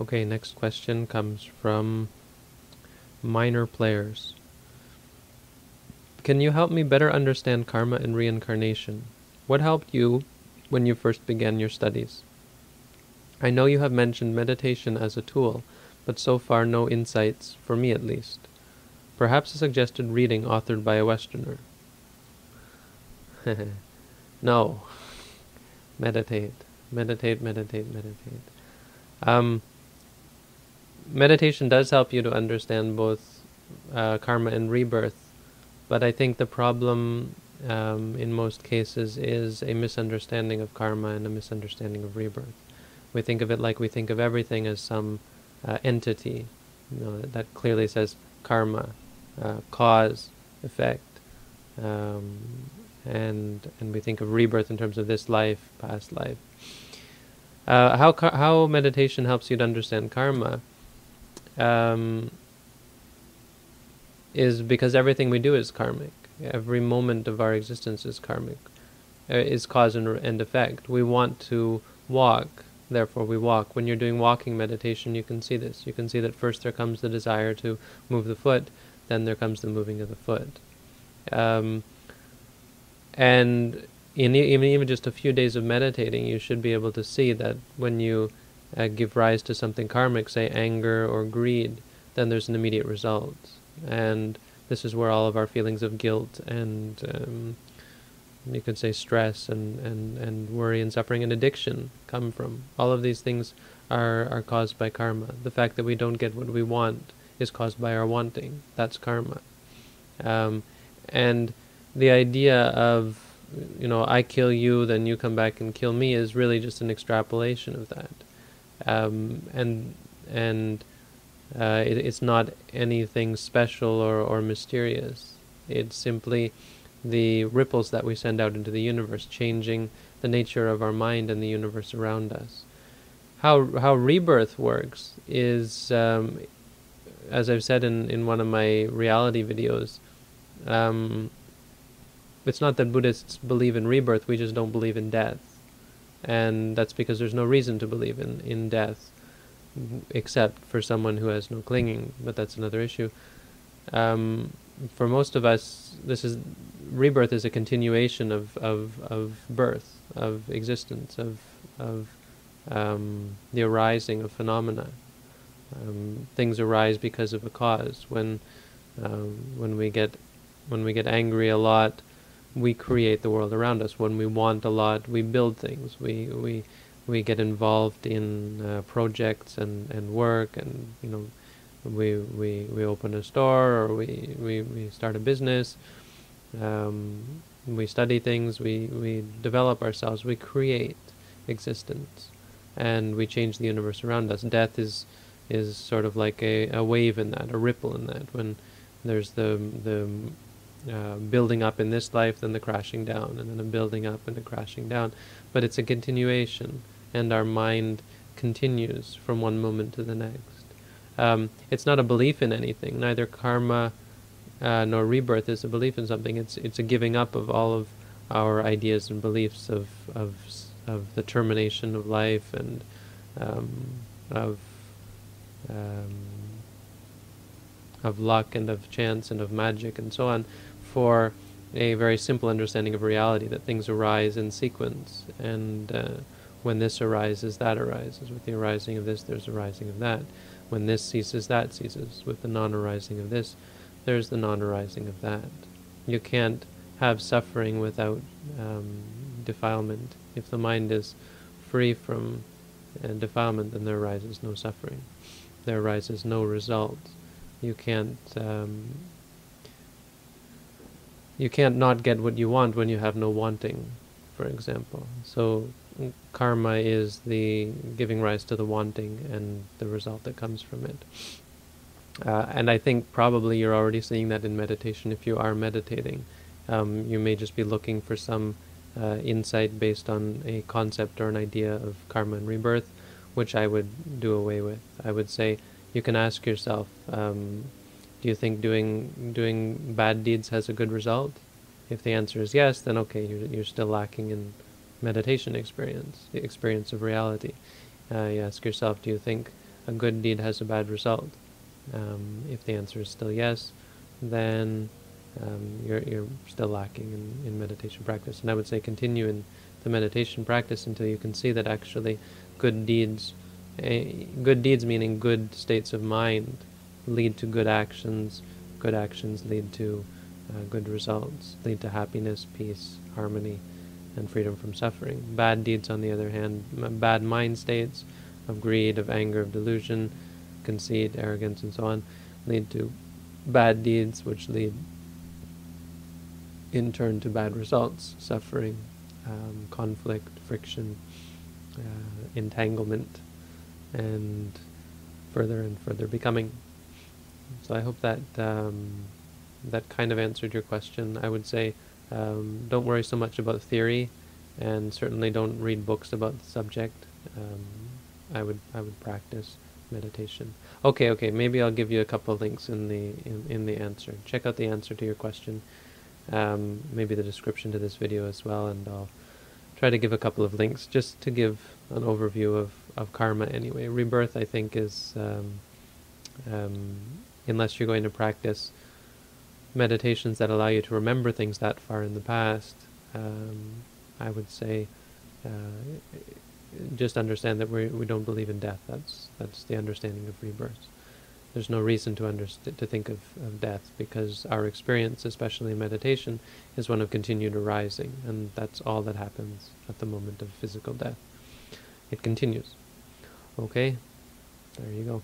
Okay, next question comes from minor players. Can you help me better understand karma and reincarnation? What helped you when you first began your studies? I know you have mentioned meditation as a tool, but so far no insights, for me at least. Perhaps a suggested reading authored by a Westerner. no. Meditate. Meditate, meditate, meditate. Um, meditation does help you to understand both uh, karma and rebirth, but I think the problem um, in most cases is a misunderstanding of karma and a misunderstanding of rebirth. We think of it like we think of everything as some uh, entity. You know, that clearly says karma, uh, cause, effect, um, and and we think of rebirth in terms of this life, past life. Uh, how how meditation helps you to understand karma um, is because everything we do is karmic. Every moment of our existence is karmic, uh, is cause and, and effect. We want to walk, therefore we walk. When you're doing walking meditation, you can see this. You can see that first there comes the desire to move the foot, then there comes the moving of the foot. Um, and in even, even just a few days of meditating, you should be able to see that when you uh, give rise to something karmic, say anger or greed, then there's an immediate result. And this is where all of our feelings of guilt and um, you could say stress and, and, and worry and suffering and addiction come from. All of these things are, are caused by karma. The fact that we don't get what we want is caused by our wanting. That's karma. Um, and the idea of, you know, I kill you, then you come back and kill me is really just an extrapolation of that. Um, and and uh, it, it's not anything special or, or mysterious. It's simply the ripples that we send out into the universe, changing the nature of our mind and the universe around us. How how rebirth works is, um, as I've said in, in one of my reality videos, um, it's not that Buddhists believe in rebirth, we just don't believe in death. And that's because there's no reason to believe in, in death, except for someone who has no clinging, but that's another issue. Um, for most of us, this is rebirth is a continuation of, of, of birth, of existence, of, of um, the arising of phenomena. Um, things arise because of a cause. When um, when we get when we get angry a lot, we create the world around us. When we want a lot, we build things. We we we get involved in uh, projects and, and work, and you know, we we we open a store or we we, we start a business. Um, we study things. We we develop ourselves. We create existence, and we change the universe around us. Death is is sort of like a, a wave in that, a ripple in that. When there's the the uh, building up in this life, then the crashing down, and then a building up and a crashing down. But it's a continuation, and our mind continues from one moment to the next. Um, it's not a belief in anything. Neither karma uh, nor rebirth is a belief in something. It's it's a giving up of all of our ideas and beliefs of of of the termination of life and um, of um, of luck and of chance and of magic and so on for a very simple understanding of reality that things arise in sequence and uh, when this arises that arises. With the arising of this there's arising of that. When this ceases that ceases. With the non-arising of this there's the non-arising of that. You can't have suffering without um, defilement. If the mind is free from uh, defilement then there arises no suffering. There arises no result. You can't um, you can't not get what you want when you have no wanting, for example. So karma is the giving rise to the wanting and the result that comes from it. Uh, and I think probably you're already seeing that in meditation. If you are meditating, um, you may just be looking for some uh, insight based on a concept or an idea of karma and rebirth, which I would do away with. I would say you can ask yourself, um, do you think doing doing bad deeds has a good result? If the answer is yes, then okay, you're, you're still lacking in meditation experience, the experience of reality. Uh, you ask yourself, do you think a good deed has a bad result. Um, if the answer is still yes, then um, you're, you're still lacking in, in meditation practice. And I would say continue in the meditation practice until you can see that actually good deeds, uh, good deeds meaning good states of mind, lead to good actions. Good actions lead to uh, good results, lead to happiness, peace, harmony, and freedom from suffering. Bad deeds, on the other hand, bad mind states of greed, of anger, of delusion, conceit, arrogance, and so on, lead to bad deeds, which lead in turn to bad results, suffering, um, conflict, friction, uh, entanglement, and further and further becoming. So I hope that um, that kind of answered your question. I would say um, don't worry so much about theory, and certainly don't read books about the subject. Um, I would I would practice meditation. Okay, okay. Maybe I'll give you a couple of links in the in, in the answer. Check out the answer to your question. Um, maybe the description to this video as well, and I'll try to give a couple of links just to give an overview of, of karma anyway. Rebirth, I think, is um, um, unless you're going to practice meditations that allow you to remember things that far in the past, um, I would say uh, just understand that we we don't believe in death. That's that's the understanding of rebirth. There's no reason to underst- to think of, of death because our experience, especially in meditation, is one of continued arising, and that's all that happens at the moment of physical death. It continues. Okay, there you go.